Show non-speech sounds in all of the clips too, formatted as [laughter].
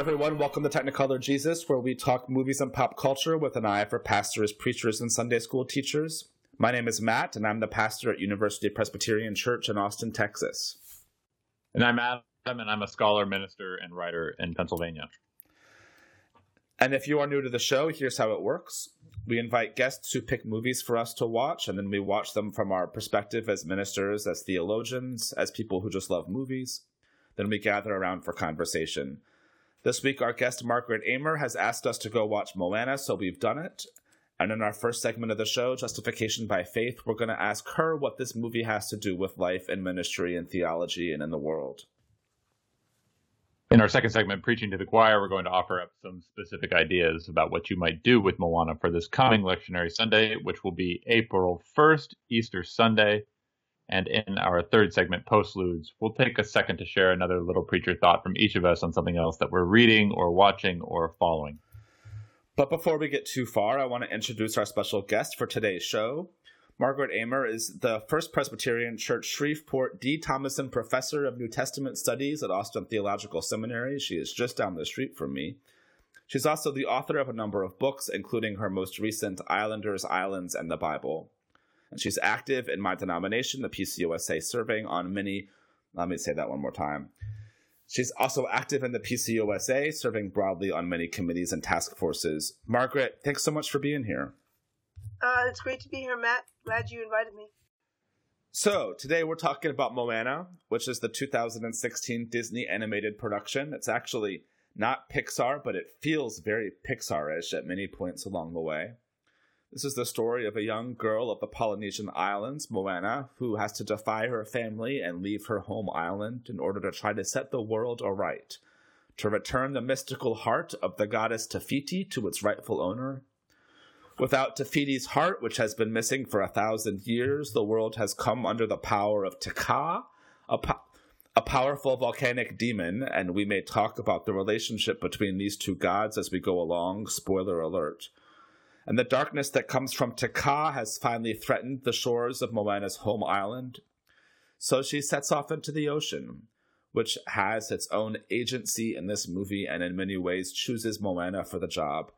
everyone, welcome to Technicolor Jesus, where we talk movies and pop culture with an eye for pastors, preachers, and Sunday school teachers. My name is Matt, and I'm the pastor at University Presbyterian Church in Austin, Texas. And I'm Adam, and I'm a scholar, minister, and writer in Pennsylvania. And if you are new to the show, here's how it works. We invite guests who pick movies for us to watch, and then we watch them from our perspective as ministers, as theologians, as people who just love movies. Then we gather around for conversation. This week, our guest Margaret Aymer has asked us to go watch Moana, so we've done it. And in our first segment of the show, Justification by Faith, we're going to ask her what this movie has to do with life and ministry and theology and in the world. In our second segment, Preaching to the Choir, we're going to offer up some specific ideas about what you might do with Moana for this coming lectionary Sunday, which will be April 1st, Easter Sunday. And in our third segment, Postludes, we'll take a second to share another little preacher thought from each of us on something else that we're reading or watching or following. But before we get too far, I want to introduce our special guest for today's show. Margaret Aymer is the First Presbyterian Church Shreveport D. Thomason Professor of New Testament Studies at Austin Theological Seminary. She is just down the street from me. She's also the author of a number of books, including her most recent Islanders, Islands, and the Bible and she's active in my denomination, the PCUSA, serving on many. Let me say that one more time. She's also active in the PCUSA, serving broadly on many committees and task forces. Margaret, thanks so much for being here. Uh, it's great to be here, Matt. Glad you invited me. So, today we're talking about Moana, which is the 2016 Disney animated production. It's actually not Pixar, but it feels very Pixar ish at many points along the way. This is the story of a young girl of the Polynesian islands, Moana, who has to defy her family and leave her home island in order to try to set the world aright, to return the mystical heart of the goddess Te Fiti to its rightful owner. Without Te Fiti's heart, which has been missing for a thousand years, the world has come under the power of Te Kā, a, po- a powerful volcanic demon, and we may talk about the relationship between these two gods as we go along. Spoiler alert and the darkness that comes from Te Kā has finally threatened the shores of Moana's home island. So she sets off into the ocean, which has its own agency in this movie and in many ways chooses Moana for the job.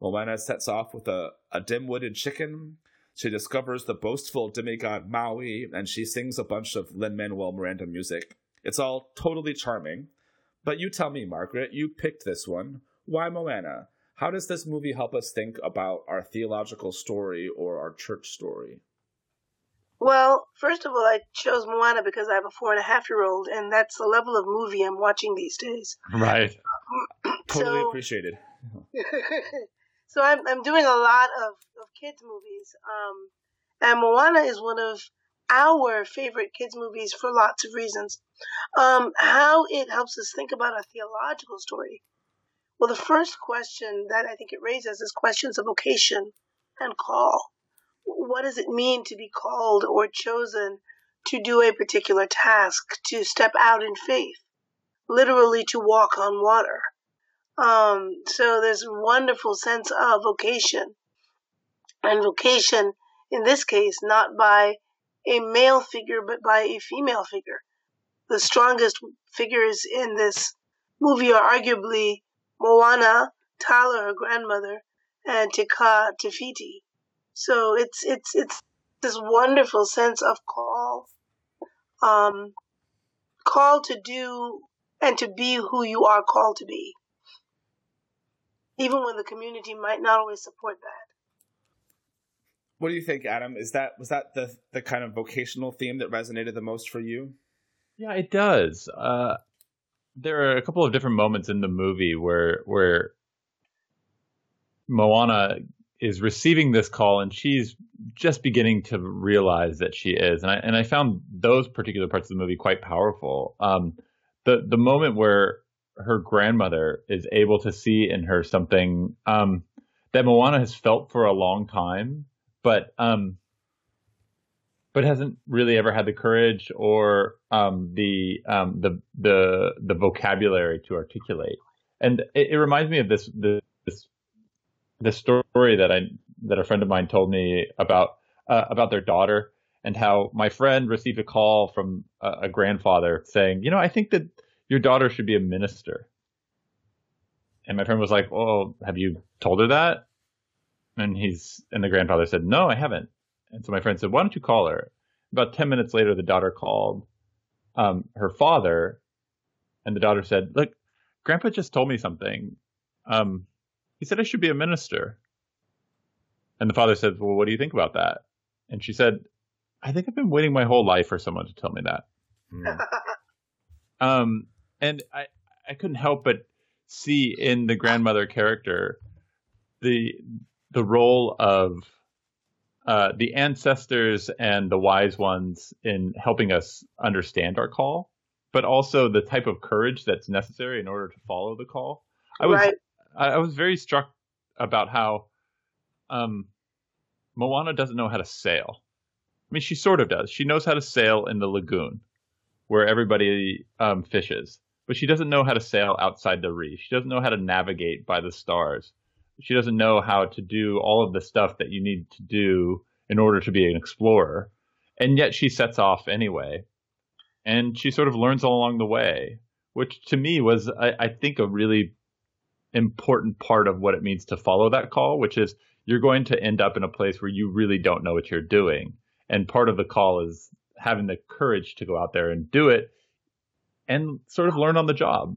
Moana sets off with a, a dim witted chicken. She discovers the boastful demigod Maui, and she sings a bunch of Lin Manuel Miranda music. It's all totally charming. But you tell me, Margaret, you picked this one. Why Moana? How does this movie help us think about our theological story or our church story? Well, first of all, I chose Moana because I have a four and a half year old, and that's the level of movie I'm watching these days. Right. [clears throat] totally so, appreciated. [laughs] so I'm I'm doing a lot of, of kids movies, um, and Moana is one of our favorite kids movies for lots of reasons. Um, how it helps us think about a theological story well, the first question that I think it raises is questions of vocation and call. What does it mean to be called or chosen to do a particular task, to step out in faith, literally to walk on water? Um, so there's a wonderful sense of vocation. And vocation, in this case, not by a male figure, but by a female figure. The strongest figures in this movie are arguably Moana, Tala, her grandmother, and Te Kā, Te Fiti. So it's it's it's this wonderful sense of call, um, call to do and to be who you are called to be, even when the community might not always support that. What do you think, Adam? Is that was that the the kind of vocational theme that resonated the most for you? Yeah, it does. Uh, there are a couple of different moments in the movie where where Moana is receiving this call and she's just beginning to realize that she is and I and I found those particular parts of the movie quite powerful. Um, the the moment where her grandmother is able to see in her something um, that Moana has felt for a long time, but um, but hasn't really ever had the courage or um, the um, the the the vocabulary to articulate. And it, it reminds me of this this this story that I that a friend of mine told me about uh, about their daughter and how my friend received a call from a, a grandfather saying, you know, I think that your daughter should be a minister. And my friend was like, "Well, have you told her that?" And he's and the grandfather said, "No, I haven't." And so my friend said, "Why don't you call her?" About ten minutes later, the daughter called um, her father, and the daughter said, "Look, Grandpa just told me something. Um, he said I should be a minister." And the father said, "Well, what do you think about that?" And she said, "I think I've been waiting my whole life for someone to tell me that." Mm. [laughs] um, and I I couldn't help but see in the grandmother character the the role of uh, the ancestors and the wise ones in helping us understand our call, but also the type of courage that's necessary in order to follow the call. I was right. I, I was very struck about how um, Moana doesn't know how to sail. I mean, she sort of does. She knows how to sail in the lagoon where everybody um, fishes, but she doesn't know how to sail outside the reef. She doesn't know how to navigate by the stars. She doesn't know how to do all of the stuff that you need to do in order to be an explorer. And yet she sets off anyway. And she sort of learns all along the way, which to me was, I, I think, a really important part of what it means to follow that call, which is you're going to end up in a place where you really don't know what you're doing. And part of the call is having the courage to go out there and do it and sort of learn on the job.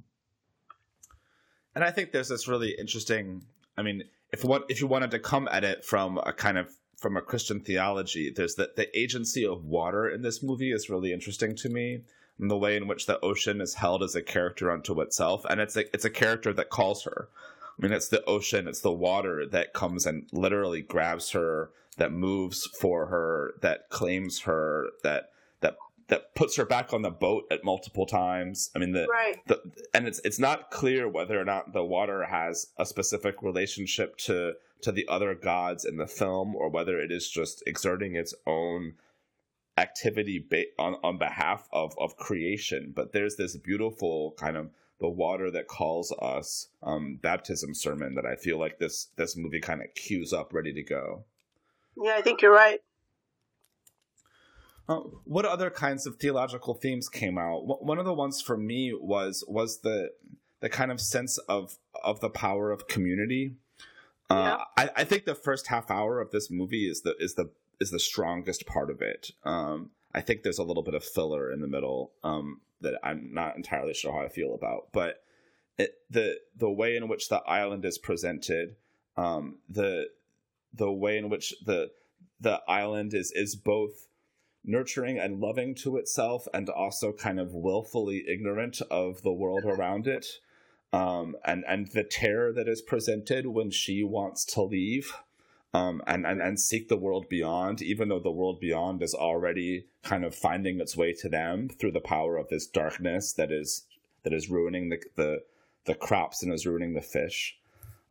And I think there's this really interesting. I mean, if what if you wanted to come at it from a kind of from a Christian theology, there's that the agency of water in this movie is really interesting to me. And the way in which the ocean is held as a character unto itself, and it's a it's a character that calls her. I mean, it's the ocean, it's the water that comes and literally grabs her, that moves for her, that claims her, that that puts her back on the boat at multiple times. I mean, the, right. the and it's it's not clear whether or not the water has a specific relationship to to the other gods in the film, or whether it is just exerting its own activity ba- on on behalf of of creation. But there's this beautiful kind of the water that calls us um, baptism sermon that I feel like this this movie kind of cues up, ready to go. Yeah, I think you're right. Uh, what other kinds of theological themes came out? One of the ones for me was was the the kind of sense of of the power of community. Uh, yeah. I, I, think the first half hour of this movie is the is the is the strongest part of it. Um, I think there's a little bit of filler in the middle um, that I'm not entirely sure how I feel about, but it, the the way in which the island is presented, um, the the way in which the the island is is both nurturing and loving to itself and also kind of willfully ignorant of the world around it um, and and the terror that is presented when she wants to leave um, and, and and seek the world beyond even though the world beyond is already kind of finding its way to them through the power of this darkness that is that is ruining the the, the crops and is ruining the fish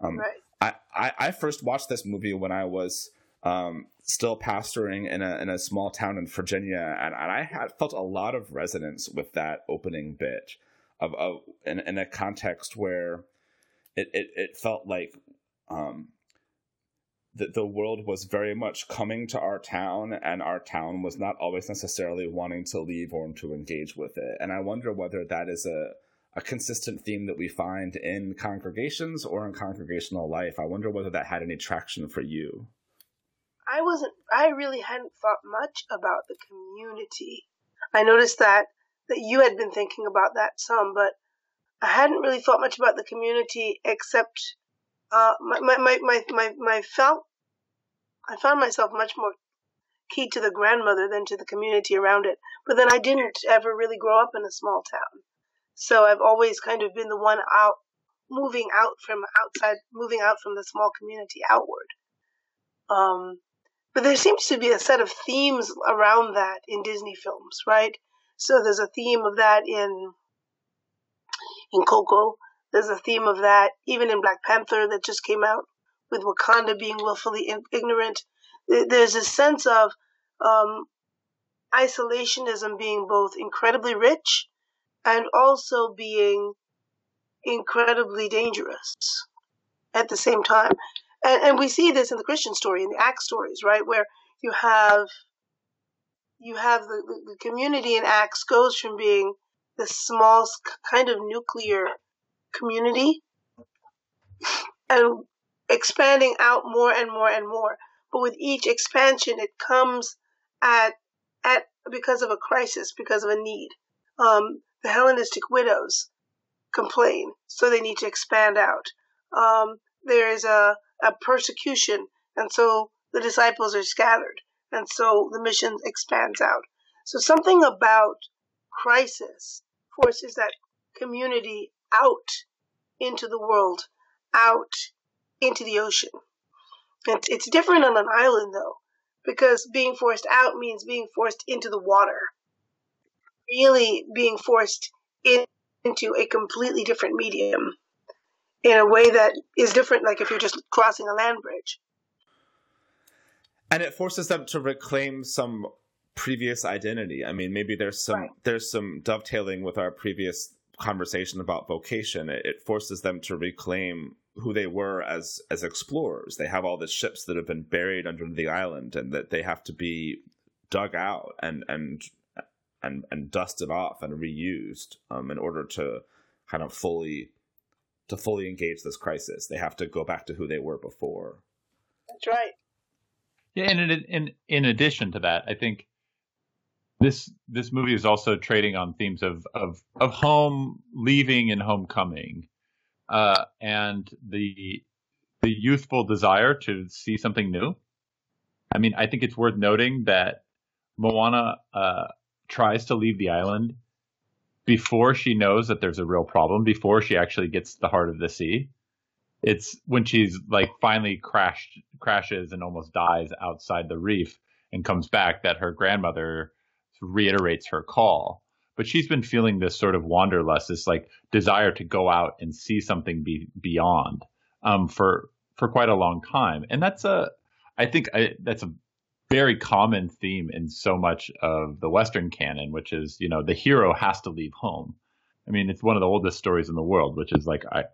um, right. I, I, I first watched this movie when I was um, still pastoring in a in a small town in Virginia, and, and I had felt a lot of resonance with that opening bit of, of in, in a context where it, it, it felt like um, the, the world was very much coming to our town, and our town was not always necessarily wanting to leave or to engage with it. And I wonder whether that is a a consistent theme that we find in congregations or in congregational life. I wonder whether that had any traction for you. I wasn't, I really hadn't thought much about the community. I noticed that, that you had been thinking about that some, but I hadn't really thought much about the community except, uh, my, my, my, my, my, my felt, I found myself much more keyed to the grandmother than to the community around it. But then I didn't ever really grow up in a small town. So I've always kind of been the one out, moving out from outside, moving out from the small community outward. Um, but there seems to be a set of themes around that in Disney films, right? So there's a theme of that in in Coco. There's a theme of that even in Black Panther that just came out with Wakanda being willfully ignorant. There's a sense of um, isolationism being both incredibly rich and also being incredibly dangerous at the same time and, and we see this in the Christian story, in the Acts stories, right, where you have you have the, the, the community in Acts goes from being this small kind of nuclear community [laughs] and expanding out more and more and more. But with each expansion, it comes at at because of a crisis, because of a need. Um, the Hellenistic widows complain, so they need to expand out. Um, there is a, a persecution, and so the disciples are scattered, and so the mission expands out. So something about crisis forces that community out into the world, out into the ocean. It's, it's different on an island though, because being forced out means being forced into the water. Really being forced in, into a completely different medium in a way that is different, like if you're just crossing a land bridge. And it forces them to reclaim some previous identity. I mean, maybe there's some right. there's some dovetailing with our previous conversation about vocation. It, it forces them to reclaim who they were as as explorers. They have all the ships that have been buried under the island, and that they have to be dug out and and and and dusted off and reused um, in order to kind of fully to fully engage this crisis. They have to go back to who they were before. That's right. Yeah, and in in in addition to that, I think this this movie is also trading on themes of of of home leaving and homecoming uh, and the the youthful desire to see something new. I mean, I think it's worth noting that Moana uh, tries to leave the island before she knows that there's a real problem, before she actually gets to the heart of the sea. It's when she's like finally crashed, crashes and almost dies outside the reef and comes back that her grandmother reiterates her call but she's been feeling this sort of wanderlust, this like desire to go out and see something be, beyond um, for for quite a long time, and that's a I think I, that's a very common theme in so much of the Western canon, which is you know the hero has to leave home. I mean, it's one of the oldest stories in the world, which is like I,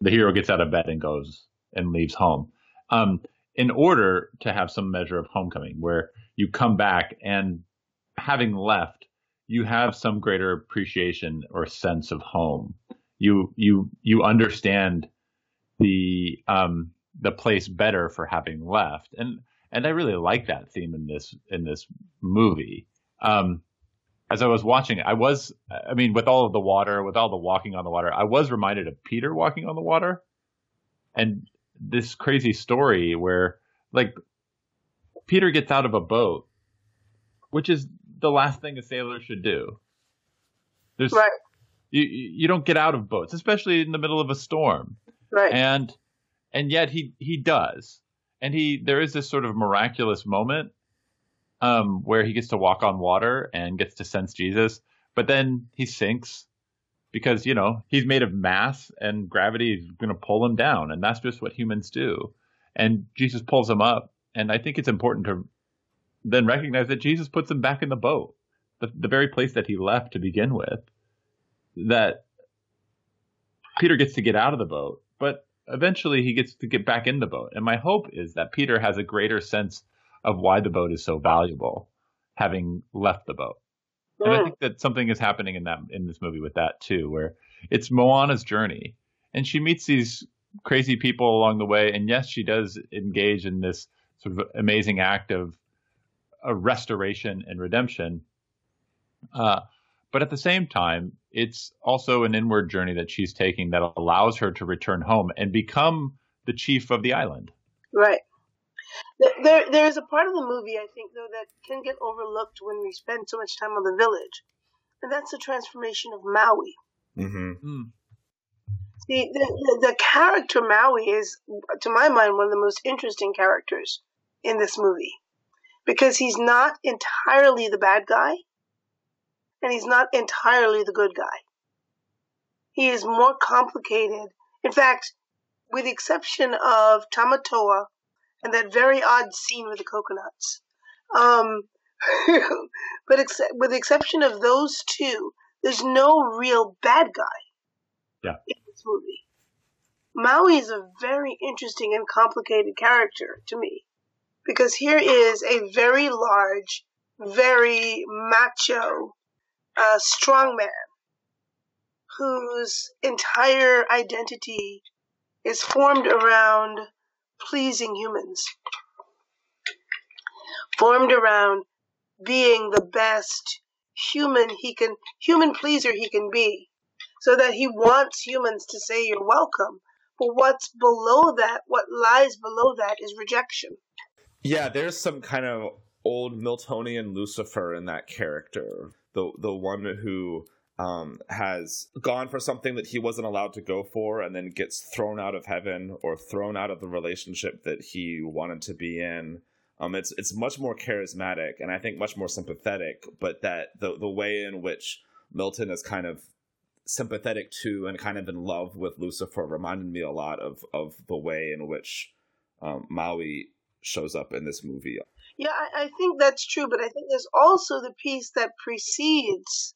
the hero gets out of bed and goes and leaves home. Um, in order to have some measure of homecoming, where you come back and having left, you have some greater appreciation or sense of home. You you you understand the um the place better for having left, and and I really like that theme in this in this movie. Um, as I was watching, it, I was I mean, with all of the water, with all the walking on the water, I was reminded of Peter walking on the water, and this crazy story where like Peter gets out of a boat, which is the last thing a sailor should do. There's right. you you don't get out of boats, especially in the middle of a storm. Right. And and yet he he does. And he there is this sort of miraculous moment um where he gets to walk on water and gets to sense Jesus, but then he sinks because, you know, he's made of mass and gravity is going to pull him down and that's just what humans do. And Jesus pulls him up and I think it's important to then recognize that Jesus puts him back in the boat, the, the very place that he left to begin with. That Peter gets to get out of the boat, but eventually he gets to get back in the boat. And my hope is that Peter has a greater sense of why the boat is so valuable, having left the boat. And I think that something is happening in that in this movie with that too, where it's Moana's journey, and she meets these crazy people along the way. And yes, she does engage in this sort of amazing act of a restoration and redemption. Uh, but at the same time, it's also an inward journey that she's taking that allows her to return home and become the chief of the island. Right. There, there's a part of the movie I think though that can get overlooked when we spend so much time on the village, and that's the transformation of Maui. Mm-hmm. Mm. See, the, the, the character Maui is, to my mind, one of the most interesting characters in this movie because he's not entirely the bad guy and he's not entirely the good guy. He is more complicated. In fact, with the exception of Tamatoa and that very odd scene with the coconuts, um, [laughs] but ex- with the exception of those two, there's no real bad guy yeah. in this movie. Maui is a very interesting and complicated character to me because here is a very large, very macho, uh, strong man whose entire identity is formed around pleasing humans, formed around being the best human he can, human pleaser he can be, so that he wants humans to say you're welcome. But what's below that, what lies below that, is rejection. Yeah, there's some kind of old Miltonian Lucifer in that character. The the one who um, has gone for something that he wasn't allowed to go for and then gets thrown out of heaven or thrown out of the relationship that he wanted to be in. Um, it's it's much more charismatic and I think much more sympathetic, but that the the way in which Milton is kind of sympathetic to and kind of in love with Lucifer reminded me a lot of of the way in which um, Maui shows up in this movie. Yeah, I, I think that's true, but I think there's also the piece that precedes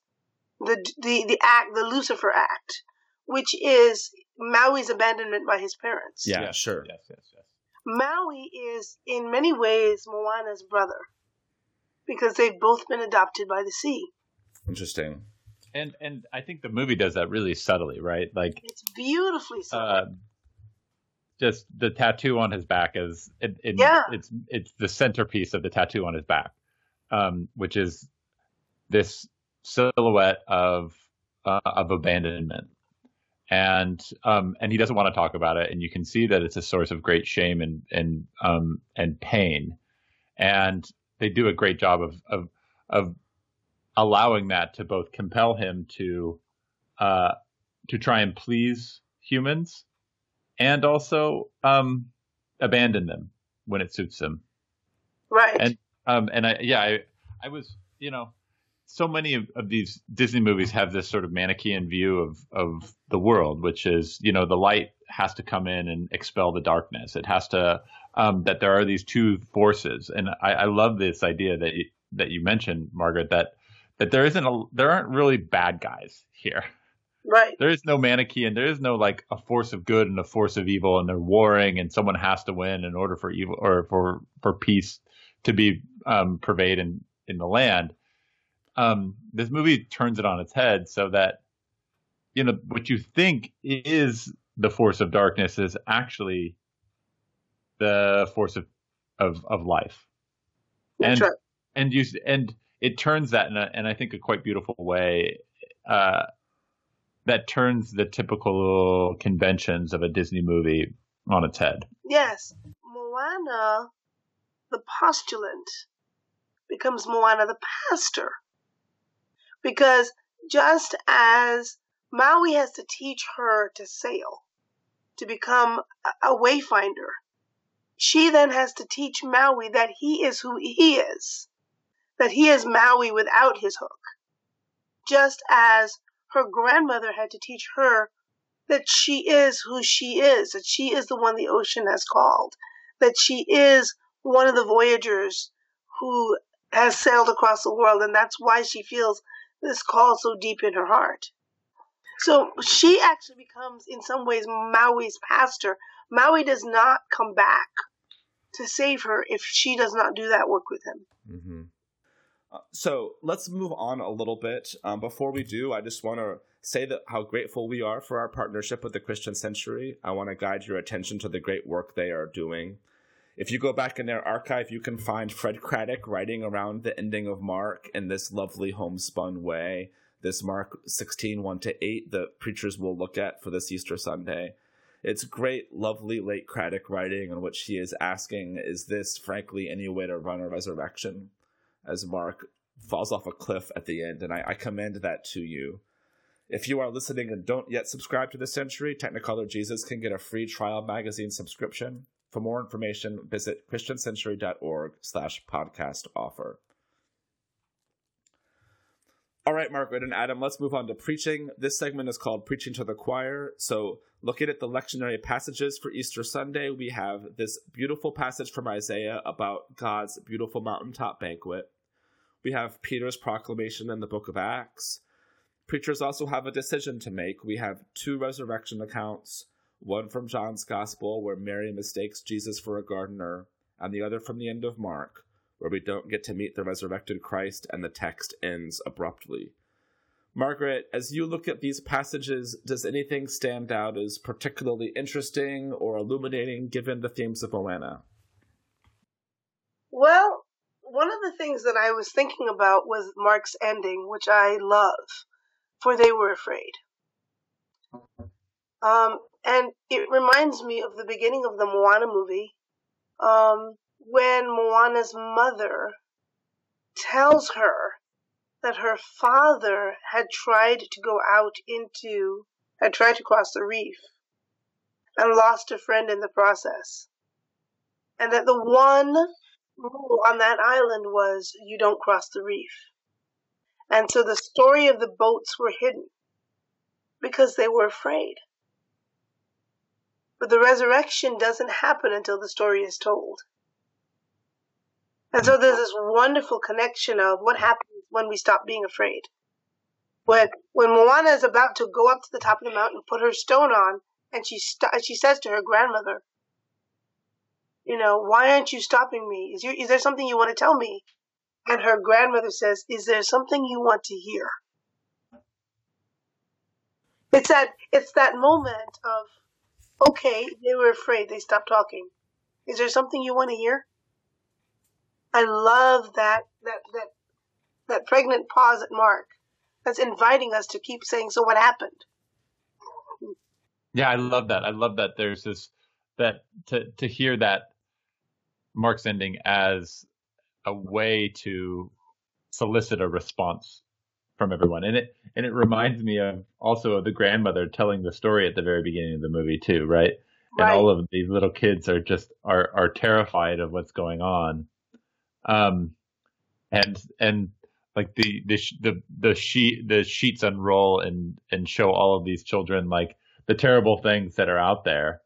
the the the act, the Lucifer act, which is Maui's abandonment by his parents. Yeah, yes, sure. Yes, yes, yes. Maui is in many ways Moana's brother because they've both been adopted by the sea. Interesting. And and I think the movie does that really subtly, right? Like it's beautifully subtle. Uh, just the tattoo on his back is it, it, yeah. it's it's the centerpiece of the tattoo on his back, um, which is this silhouette of uh, of abandonment. And um, and he doesn't want to talk about it. And you can see that it's a source of great shame and and um, and pain. And they do a great job of of of allowing that to both compel him to uh, to try and please humans and also um, abandon them when it suits them. right and um and i yeah i i was you know so many of, of, these Disney movies have this sort of Manichaean view of of the world, which is you know the light has to come in and expel the darkness. It has to um, that there are these two forces, and I, I love this idea that you, that you mentioned, Margaret, that that there isn't a there aren't really bad guys here. Right. There is no Manichaean. There is no like a force of good and a force of evil, and they're warring, and someone has to win in order for evil or for for peace to be um, pervade in in the land um, this movie turns it on its head so that you know what you think is the force of darkness is actually the force of of, of life and right. and you and it turns that in a, in I think a quite beautiful way uh, that turns the typical conventions of a Disney movie on its head. Yes, Moana, the postulant, becomes Moana the pastor because just as Maui has to teach her to sail, to become a wayfinder, she then has to teach Maui that he is who he is, that he is Maui without his hook. Just as her grandmother had to teach her that she is who she is, that she is the one the ocean has called, that she is one of the voyagers who has sailed across the world, and that's why she feels this call so deep in her heart. So she actually becomes, in some ways, Maui's pastor. Maui does not come back to save her if she does not do that work with him. Mm-hmm. Uh, so let's move on a little bit. Um, before we do, I just want to say that how grateful we are for our partnership with the Christian Century. I want to guide your attention to the great work they are doing. If you go back in their archive, you can find Fred Craddock writing around the ending of Mark in this lovely homespun way. This Mark 16, 1 to 8, the preachers will look at for this Easter Sunday. It's great, lovely late Craddock writing in which he is asking, Is this, frankly, any way to run a resurrection? As Mark falls off a cliff at the end, and I, I commend that to you. If you are listening and don't yet subscribe to the Century, Technicolor Jesus can get a free trial magazine subscription. For more information, visit christiancentury.org slash podcast offer. All right, Margaret and Adam, let's move on to preaching. This segment is called Preaching to the Choir. So, looking at the lectionary passages for Easter Sunday, we have this beautiful passage from Isaiah about God's beautiful mountaintop banquet. We have Peter's proclamation in the book of Acts. Preachers also have a decision to make. We have two resurrection accounts one from John's Gospel, where Mary mistakes Jesus for a gardener, and the other from the end of Mark, where we don't get to meet the resurrected Christ and the text ends abruptly. Margaret, as you look at these passages, does anything stand out as particularly interesting or illuminating given the themes of Moana? Well, one of the things that I was thinking about was Mark's ending, which I love, for they were afraid. Um, and it reminds me of the beginning of the Moana movie, um, when Moana's mother tells her that her father had tried to go out into, had tried to cross the reef and lost a friend in the process. And that the one rule on that island was you don't cross the reef. And so the story of the boats were hidden because they were afraid. But the resurrection doesn't happen until the story is told. And so there's this wonderful connection of what happens when we stop being afraid. When when Moana is about to go up to the top of the mountain, and put her stone on, and she st- she says to her grandmother, "You know, why aren't you stopping me? Is you is there something you want to tell me?" And her grandmother says, "Is there something you want to hear?" It's that it's that moment of, okay, they were afraid, they stopped talking. Is there something you want to hear? I love that that that that pregnant pause at Mark. That's inviting us to keep saying, "So what happened?" Yeah, I love that. I love that. There's this that to to hear that Mark's ending as a way to solicit a response from everyone, and it and it reminds me of also of the grandmother telling the story at the very beginning of the movie too, right? right. And all of these little kids are just are are terrified of what's going on, um, and and like the the the the sheet the sheets unroll and and show all of these children like the terrible things that are out there,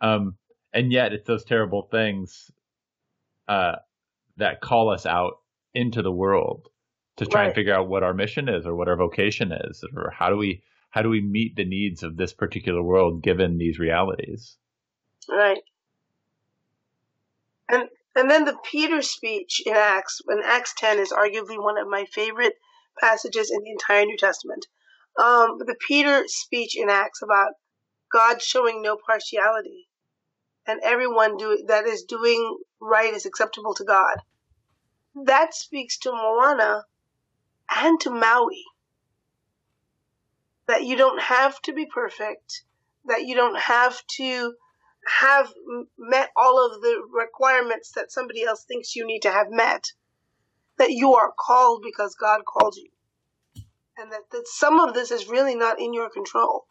um, and yet it's those terrible things, uh, that call us out into the world to try right. and figure out what our mission is or what our vocation is or how do we how do we meet the needs of this particular world given these realities. Right. And and then the Peter speech in Acts, in Acts 10, is arguably one of my favorite passages in the entire New Testament. Um, the Peter speech in Acts about God showing no partiality and everyone do, that is doing right is acceptable to God. That speaks to Moana and to Maui. That you don't have to be perfect, that you don't have to have met all of the requirements that somebody else thinks you need to have met. That you are called because God called you. And that, that some of this is really not in your control.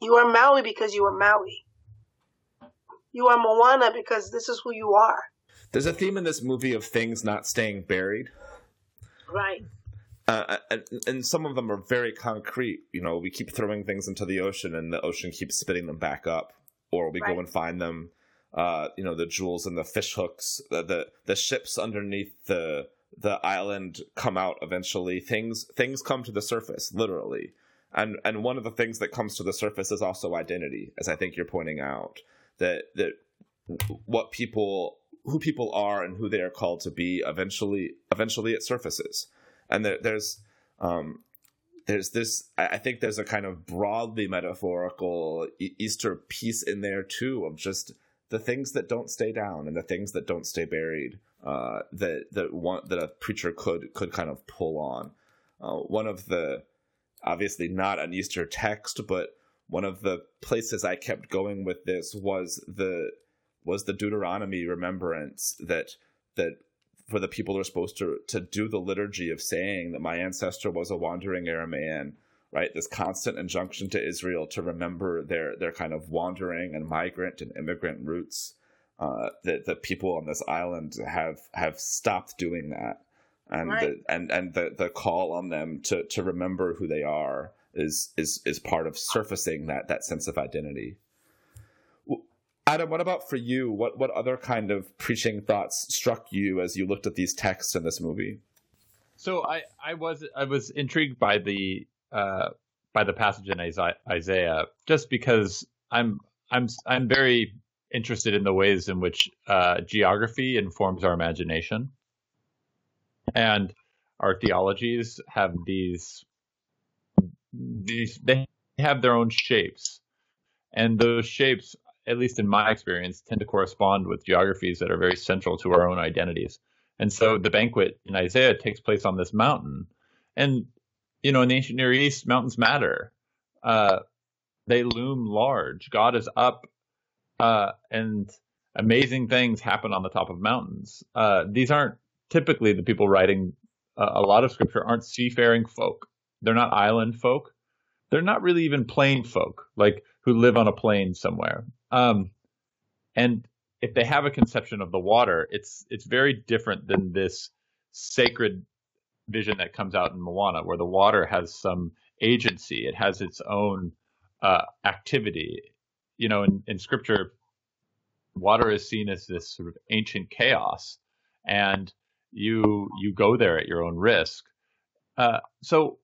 You are Maui because you are Maui. You are Moana because this is who you are. There's a theme in this movie of things not staying buried. Right. Uh, and, and, some of them are very concrete. You know, we keep throwing things into the ocean, and the ocean keeps spitting them back up, or we right. go and find them. Uh, you know, the jewels and the fish hooks, the, the the ships underneath the the island come out eventually. Things things come to the surface, literally, and and one of the things that comes to the surface is also identity, as I think you're pointing out that that what people who people are and who they are called to be eventually eventually it surfaces and there, there's um, there's this i think there's a kind of broadly metaphorical easter piece in there too of just the things that don't stay down and the things that don't stay buried uh, that that one that a preacher could could kind of pull on. Uh, one of the obviously not an easter text but one of the places i kept going with this was the was the deuteronomy remembrance that that for the people who are supposed to to do the liturgy of saying that my ancestor was a wandering Aramaean, right? This constant injunction to Israel to remember their their kind of wandering and migrant and immigrant roots. Uh, that the people on this island have have stopped doing that, and right. the, and and the the call on them to to remember who they are is is is part of surfacing that that sense of identity. Adam, what about for you? What what other kind of preaching thoughts struck you as you looked at these texts in this movie? So I, I was I was intrigued by the uh, by the passage in Isaiah just because I'm I'm I'm very interested in the ways in which uh, geography informs our imagination, and our theologies have these these they have their own shapes, and those shapes, at least in my experience, tend to correspond with geographies that are very central to our own identities. And so the banquet in Isaiah takes place on this mountain, and you know, in the ancient Near East, mountains matter. Uh, they loom large. God is up, uh, and amazing things happen on the top of mountains. Uh, these aren't typically the people writing uh, a lot of scripture aren't seafaring folk. They're not island folk. They're not really even plain folk, like who live on a plain somewhere. Um, and if they have a conception of the water, it's it's very different than this sacred vision that comes out in Moana, where the water has some agency. It has its own uh, activity. You know, in, in scripture, water is seen as this sort of ancient chaos, and you you go there at your own risk. Uh, so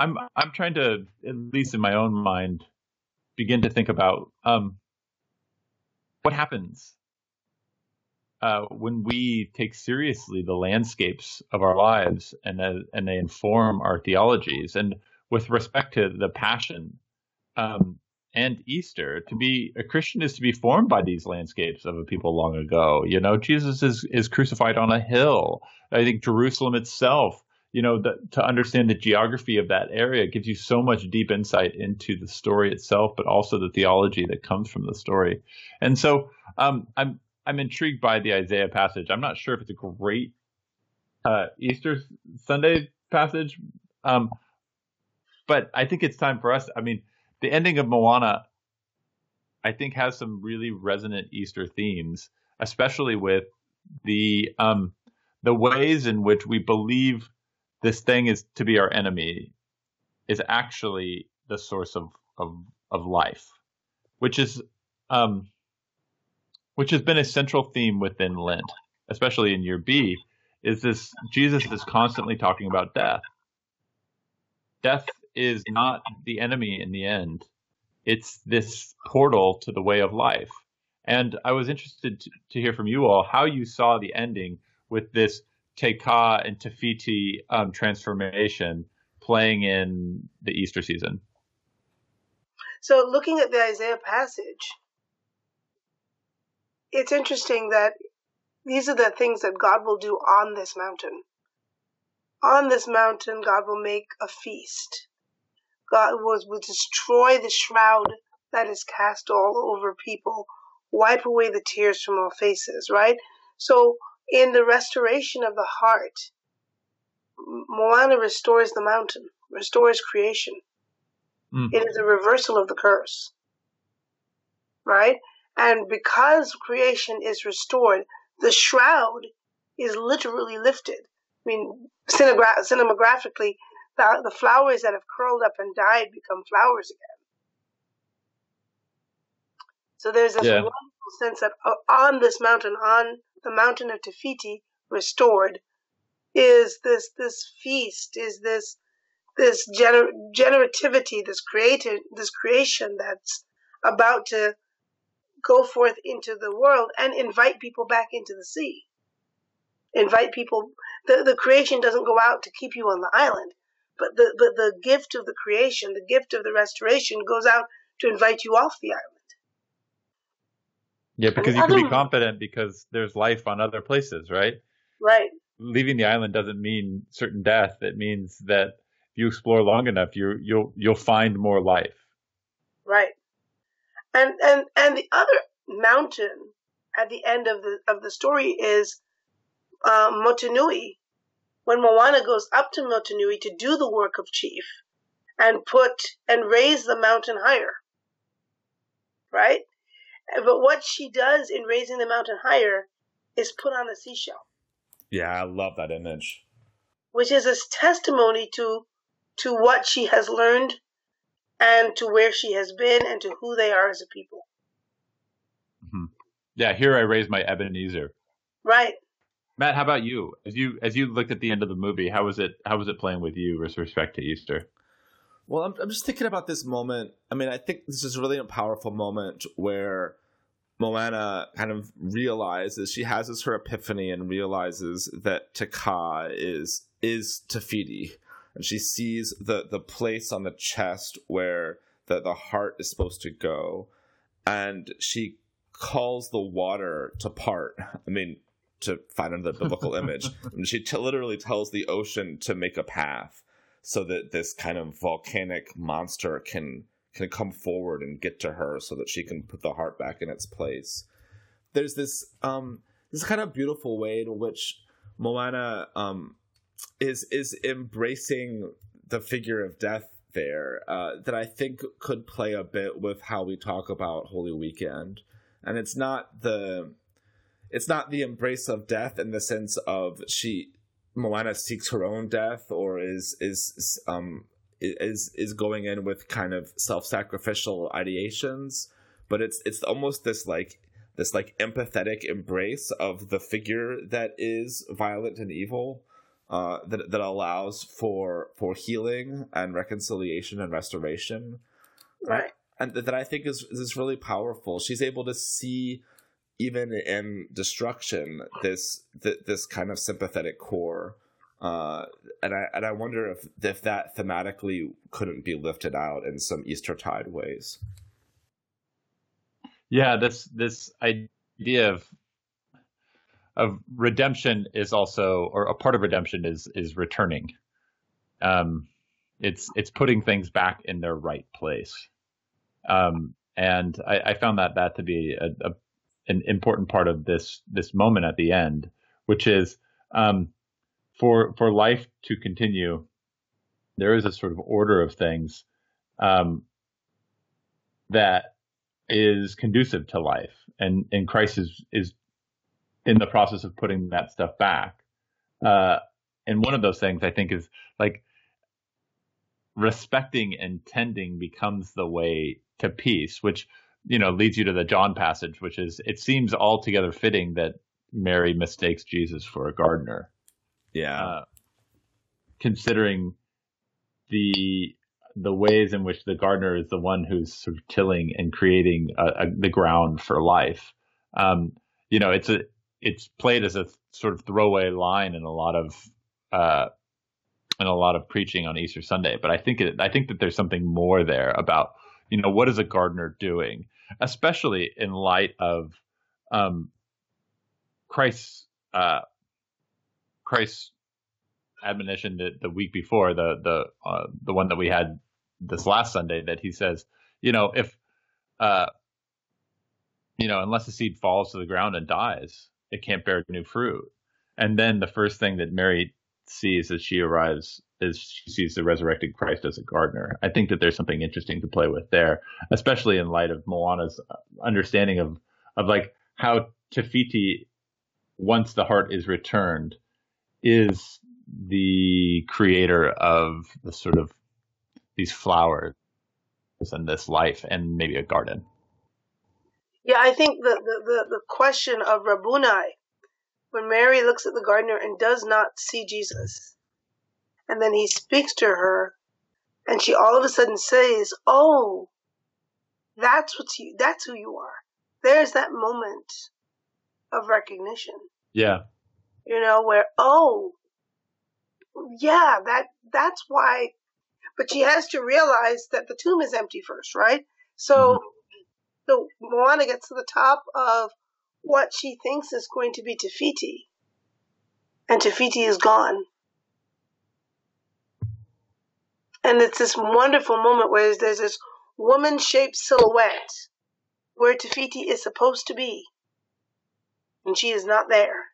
I'm I'm trying to, at least in my own mind, begin to think about um, what happens uh, when we take seriously the landscapes of our lives and uh, and they inform our theologies. And with respect to the passion, um, and Easter. To be a Christian is to be formed by these landscapes of a people long ago. You know, Jesus is is crucified on a hill. I think Jerusalem itself, you know, the, to understand the geography of that area gives you so much deep insight into the story itself, but also the theology that comes from the story. And so, um, I'm I'm intrigued by the Isaiah passage. I'm not sure if it's a great uh, Easter Sunday passage, um, but I think it's time for us. I mean the ending of Moana, I think, has some really resonant Easter themes, especially with the um, the ways in which we believe this thing is to be our enemy is actually the source of of, of life, which is um, which has been a central theme within Lent, especially in year B, is this Jesus is constantly talking about death. Death is not the enemy in the end. It's this portal to the way of life. And I was interested to, to hear from you all how you saw the ending with this Te Kā and Te Fiti um, transformation playing in the Easter season. So, looking at the Isaiah passage, it's interesting that these are the things that God will do on this mountain. On this mountain, God will make a feast. God was will destroy the shroud that is cast all over people, wipe away the tears from all faces, right? So in the restoration of the heart, Moana restores the mountain, restores creation. Mm. It is a reversal of the curse. Right? And because creation is restored, the shroud is literally lifted. I mean, cinegra- cinematographically, the, the flowers that have curled up and died become flowers again. So there's this yeah. wonderful sense that uh, on this mountain, on the mountain of Te Fiti, restored, is this this feast, is this this gener- generativity, this created this creation that's about to go forth into the world and invite people back into the sea. Invite people. The the creation doesn't go out to keep you on the island. But the, the, the gift of the creation, the gift of the restoration goes out to invite you off the island. Yeah, because you can be confident because there's life on other places, right? Right. Leaving the island doesn't mean certain death. It means that if you explore long enough, you you'll you'll find more life. Right. And and and the other mountain at the end of the of the story is uh, Motunui, when Moana goes up to Motunui to do the work of chief and put and raise the mountain higher. Right? But what she does in raising the mountain higher is put on a seashell. Yeah, I love that image. Which is a testimony to to what she has learned and to where she has been and to who they are as a people. Mm-hmm. Yeah, here I raise my Ebenezer. Right. Matt, how about you? As you as you looked at the end of the movie, how was it how was it playing with you with respect to Easter? Well, I'm I'm just thinking about this moment. I mean, I think this is really a powerful moment where Moana kind of realizes she has this her epiphany and realizes that Te Kā is is Te Fiti, and she sees the the place on the chest where the the heart is supposed to go, and she calls the water to part. I mean, to find another biblical [laughs] image, and she t- literally tells the ocean to make a path so that this kind of volcanic monster can can come forward and get to her so that she can put the heart back in its place. There's this um this kind of beautiful way in which Moana um is is embracing the figure of death there uh, that I think could play a bit with how we talk about Holy Weekend, and it's not the it's not the embrace of death in the sense of she Moana seeks her own death or is is um is is going in with kind of self-sacrificial ideations but it's it's almost this like this like empathetic embrace of the figure that is violent and evil uh, that that allows for for healing and reconciliation and restoration. Right. And that I think is is really powerful. She's able to see even in destruction this this kind of sympathetic core uh, and I and I wonder if if that thematically couldn't be lifted out in some Eastertide ways. Yeah, this this idea of of redemption is also, or a part of redemption is is returning. Um, it's it's putting things back in their right place. Um, and I, I found that that to be a, a, an important part of this this moment at the end, which is um, for for life to continue, there is a sort of order of things um, that is conducive to life, and and Christ is is in the process of putting that stuff back. Uh, and one of those things I think is like respecting and tending becomes the way to peace, which you know leads you to the John passage, which is it seems altogether fitting that Mary mistakes Jesus for a gardener. Yeah. Uh, considering the the ways in which the gardener is the one who's sort of tilling and creating a, a, the ground for life. Um, you know, it's a it's played as a sort of throwaway line in a lot of uh, in a lot of preaching on Easter Sunday. But I think it, I think that there's something more there about you know what is a gardener doing, especially in light of um, Christ's uh, Christ's admonition the, the week before, the the uh, the one that we had this last Sunday, that he says, you know, if uh, you know, unless the seed falls to the ground and dies, it can't bear new fruit. And then the first thing that Mary sees as she arrives is she sees the resurrected Christ as a gardener. I think that there's something interesting to play with there, especially in light of Moana's understanding of of like how Te Fiti, once the heart is returned, is the creator of the sort of these flowers and this life and maybe a garden. Yeah, I think the, the, the, the question of Rabboni, when Mary looks at the gardener and does not see Jesus, and then he speaks to her, and she all of a sudden says, "Oh, that's what you. That's who you are." There's that moment of recognition. Yeah. You know where oh, yeah, that that's why. But she has to realize that the tomb is empty first, right? So, mm-hmm. the Moana gets to the top of what she thinks is going to be Te Fiti, and Te Fiti is gone. And it's this wonderful moment where there's this woman shaped silhouette where Te Fiti is supposed to be. And she is not there.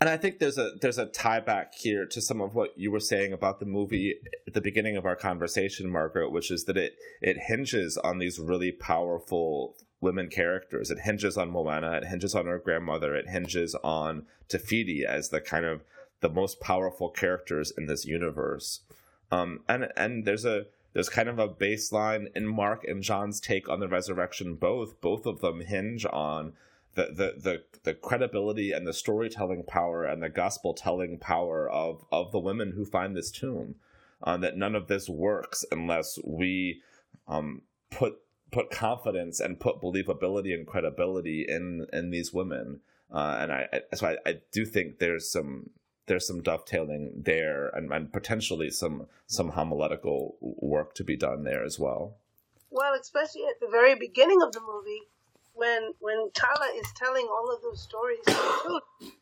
And I think there's a there's a tie back here to some of what you were saying about the movie at the beginning of our conversation, Margaret, which is that it it hinges on these really powerful women characters. It hinges on Moana, it hinges on her grandmother, it hinges on Te Fiti as the kind of the most powerful characters in this universe. Um, and and there's a there's kind of a baseline in Mark and John's take on the resurrection. Both both of them hinge on the the the, the credibility and the storytelling power and the gospel telling power of of the women who find this tomb. Uh, that none of this works unless we um, put put confidence and put believability and credibility in in these women. Uh, and I, I so I, I do think there's some there's some dovetailing there and, and potentially some some homiletical work to be done there as well. Well, especially at the very beginning of the movie, when when Tala is telling all of those stories to the children,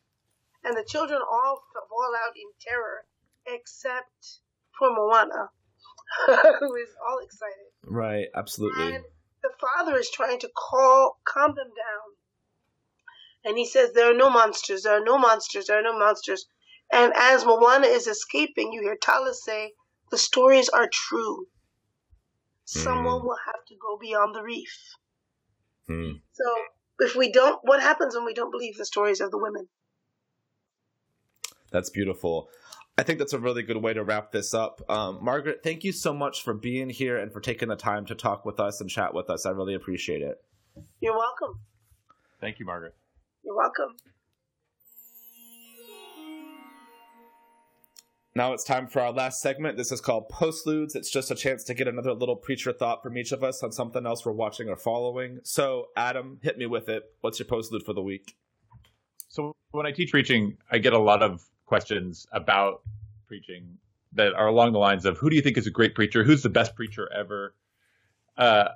and the children all fall out in terror, except for Moana, [laughs] who is all excited. Right, absolutely. And the father is trying to call, calm them down. And he says, There are no monsters, there are no monsters, there are no monsters. And as Moana is escaping, you hear Tala say, The stories are true. Someone Mm. will have to go beyond the reef. Hmm. So if we don't, what happens when we don't believe the stories of the women? That's beautiful. I think that's a really good way to wrap this up. Um, Margaret, thank you so much for being here and for taking the time to talk with us and chat with us. I really appreciate it. You're welcome. Thank you, Margaret. You're welcome. Now it's time for our last segment. This is called Postludes. It's just a chance to get another little preacher thought from each of us on something else we're watching or following. So, Adam, hit me with it. What's your postlude for the week? So when I teach preaching, I get a lot of questions about preaching that are along the lines of who do you think is a great preacher? Who's the best preacher ever? Uh,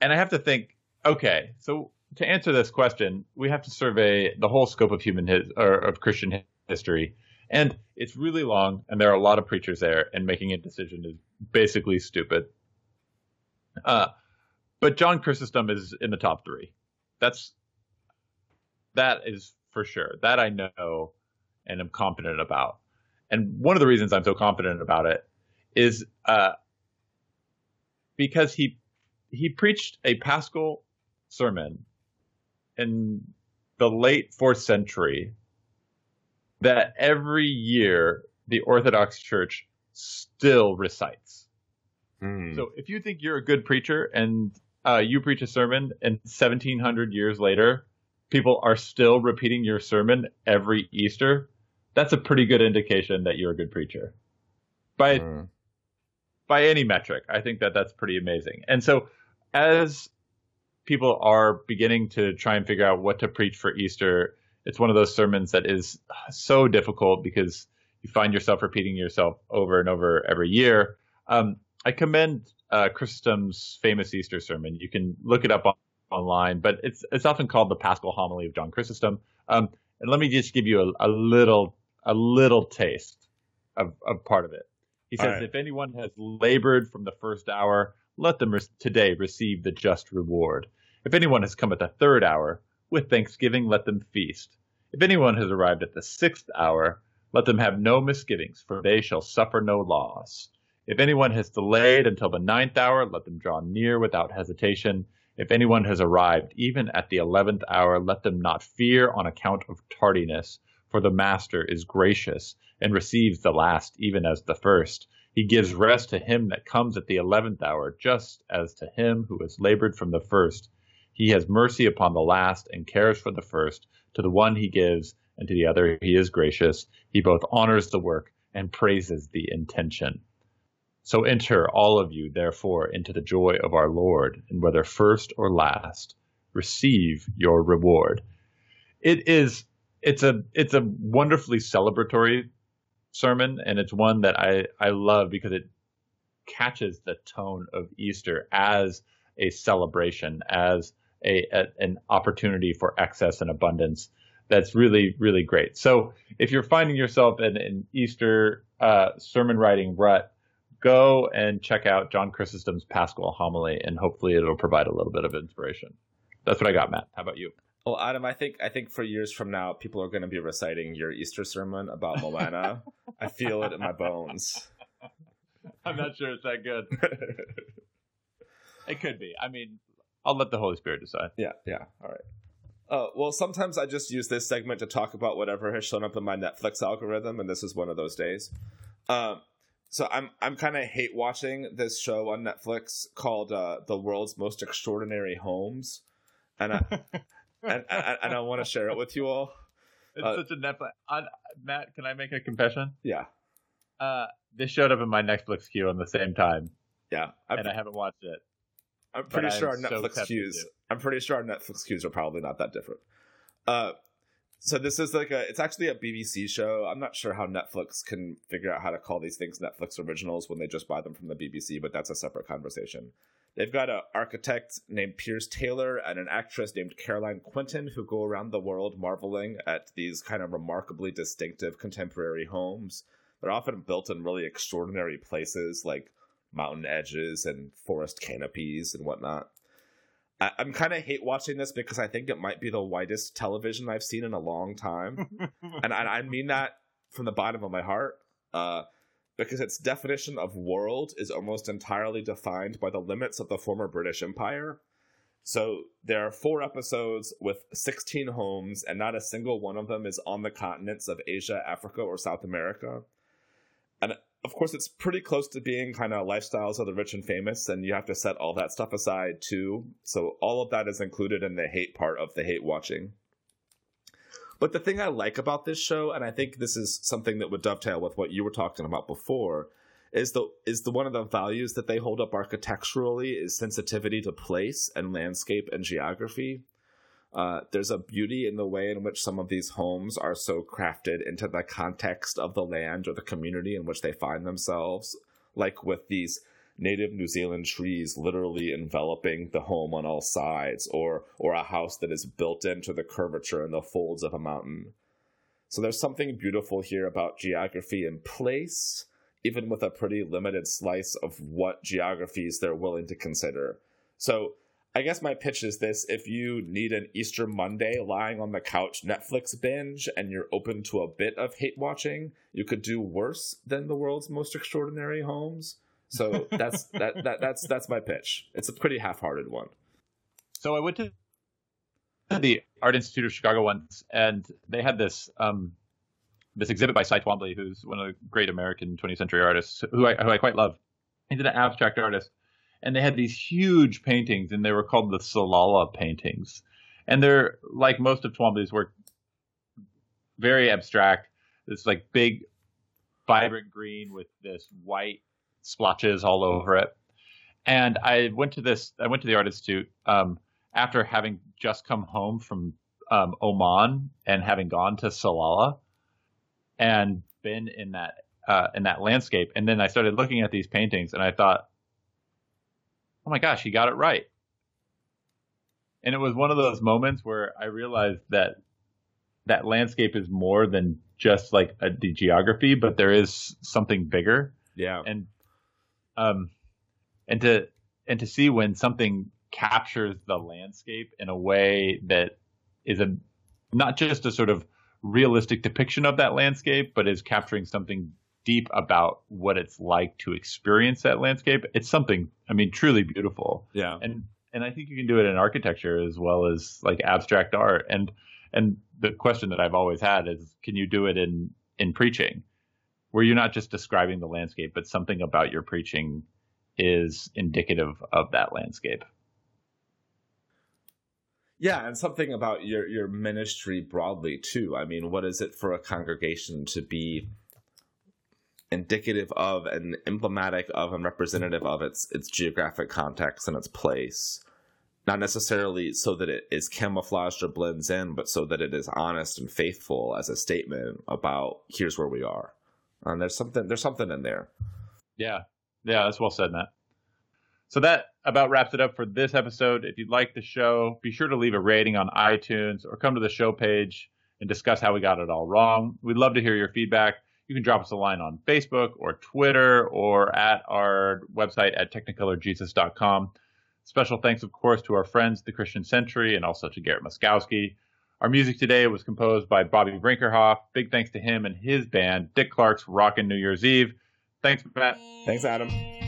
and I have to think, okay, so to answer this question, we have to survey the whole scope of human his, or of Christian history. And it's really long, and there are a lot of preachers there, and making a decision is basically stupid. Uh, but John Chrysostom is in the top three. That's that is for sure. That I know and am confident about. And one of the reasons I'm so confident about it is uh, because he he preached a Paschal sermon in the late fourth century that every year the Orthodox Church still recites. Hmm. So if you think you're a good preacher and uh, you preach a sermon and 1700 years later, people are still repeating your sermon every Easter, that's a pretty good indication that you're a good preacher. By Hmm. by any metric, I think that that's pretty amazing. And so as people are beginning to try and figure out what to preach for Easter, it's one of those sermons that is so difficult because you find yourself repeating yourself over and over every year. Um, I commend uh, Chrysostom's famous Easter sermon. You can look it up on, online, but it's it's often called the Paschal Homily of John Chrysostom. Um, and let me just give you a, a little a little taste of, of part of it. He says, right. "If anyone has labored from the first hour, let them re- today receive the just reward. If anyone has come at the third hour, with thanksgiving let them feast. If anyone has arrived at the sixth hour, let them have no misgivings, for they shall suffer no loss. If anyone has delayed until the ninth hour, let them draw near without hesitation. If anyone has arrived even at the eleventh hour, let them not fear on account of tardiness, for the Master is gracious and receives the last even as the first. He gives rest to him that comes at the eleventh hour, just as to him who has labored from the first. He has mercy upon the last and cares for the first. To the one he gives, and to the other he is gracious. He both honors the work and praises the intention. So enter all of you, therefore, into the joy of our Lord, and whether first or last, receive your reward. It is it's a it's a wonderfully celebratory sermon, and it's one that I I love because it catches the tone of Easter as a celebration, as a, a an opportunity for excess and abundance. That's really really great. So if you're finding yourself in an Easter uh, sermon writing rut, go and check out John Chrysostom's Paschal Homily, and hopefully it'll provide a little bit of inspiration. That's what I got, Matt. How about you? Well, Adam, I think I think for years from now, people are going to be reciting your Easter sermon about Moana. I feel it in my bones. [laughs] I'm not sure it's that good. [laughs] It could be. I mean, I'll let the Holy Spirit decide. Yeah, yeah. All right. Uh, well, sometimes I just use this segment to talk about whatever has shown up in my Netflix algorithm, and this is one of those days. Um, so I'm I'm kind of hate watching this show on Netflix called uh, "The World's Most Extraordinary Homes," and I [laughs] and, and, and I want to share it with you all. It's Uh, such a Netflix. On, Matt, can I make a confession? Yeah, Uh, this showed up in my Netflix queue on the same time, yeah. I've, and I haven't watched it. I'm pretty sure our Netflix so queues. I'm pretty sure our Netflix queues are probably not that different. Uh, so this is like a. It's actually a BBC show. I'm not sure how Netflix can figure out how to call these things Netflix originals when they just buy them from the BBC, but that's a separate conversation. They've got an architect named Piers Taylor and an actress named Caroline Quentin who go around the world marveling at these kind of remarkably distinctive contemporary homes. They're often built in really extraordinary places like mountain edges and forest canopies and whatnot. I, am kind of hate watching this because I think it might be the whitest television I've seen in a long time, [laughs] and I, I, mean that from the bottom of my heart. Uh, because its definition of world is almost entirely defined by the limits of the former British Empire. So there are four episodes with 16 homes, and not a single one of them is on the continents of Asia, Africa, or South America. Of course, it's pretty close to being kind of lifestyles of the rich and famous, and you have to set all that stuff aside too. So all of that is included in the hate part of the hate watching. But the thing I like about this show, and I think this is something that would dovetail with what you were talking about before, is the is the one of the values that they hold up architecturally is sensitivity to place and landscape and geography. Uh, there's a beauty in the way in which some of these homes are so crafted into the context of the land or the community in which they find themselves, like with these native New Zealand trees literally enveloping the home on all sides, or or a house that is built into the curvature and the folds of a mountain. So there's something beautiful here about geography and place, even with a pretty limited slice of what geographies they're willing to consider. So I guess my pitch is this if you need an Easter Monday lying on the couch Netflix binge and you're open to a bit of hate watching, you could do worse than the world's most extraordinary homes. So [laughs] that's that, that that's that's my pitch. It's a pretty half-hearted one. So I went to the Art Institute of Chicago once, and they had this um, this exhibit by Cy Twombly, who's one of the great American 20th century artists, who I, who I quite love. He's an abstract artist, and they had these huge paintings, and they were called the Salalah paintings, and they're like most of Twombly's work, very abstract. It's like big, vibrant green with this white splotches all over it. And I went to this. I went to the Art Institute um, after having just come home from um, Oman and having gone to Salalah and been in that uh, in that landscape. And then I started looking at these paintings, and I thought, "Oh my gosh, he got it right." And it was one of those moments where I realized that that landscape is more than just like a, the geography, but there is something bigger. Yeah. And um, and to and to see when something captures the landscape in a way that is a not just a sort of realistic depiction of that landscape, but is capturing something deep about what it's like to experience that landscape. It's something, I mean, truly beautiful. Yeah. And and I think you can do it in architecture as well as like abstract art. And and the question that I've always had is, can you do it in in preaching? where you're not just describing the landscape, but something about your preaching is indicative of that landscape. Yeah, and something about your your ministry broadly too. I mean, what is it for a congregation to be indicative of and emblematic of and representative of its its geographic context and its place? Not necessarily so that it is camouflaged or blends in, but so that it is honest and faithful as a statement about here's where we are. And there's something there's something in there. Yeah. Yeah, that's well said, Matt. So that about wraps it up for this episode. If you'd like the show, be sure to leave a rating on iTunes or come to the show page and discuss how we got it all wrong. We'd love to hear your feedback. You can drop us a line on Facebook or Twitter or at our website at technicolorjesus.com. Special thanks, of course, to our friends, the Christian Century, and also to Garrett Muskowski. Our music today was composed by Bobby Brinkerhoff. Big thanks to him and his band, Dick Clark's Rockin' New Year's Eve. Thanks, Matt. Thanks, Adam.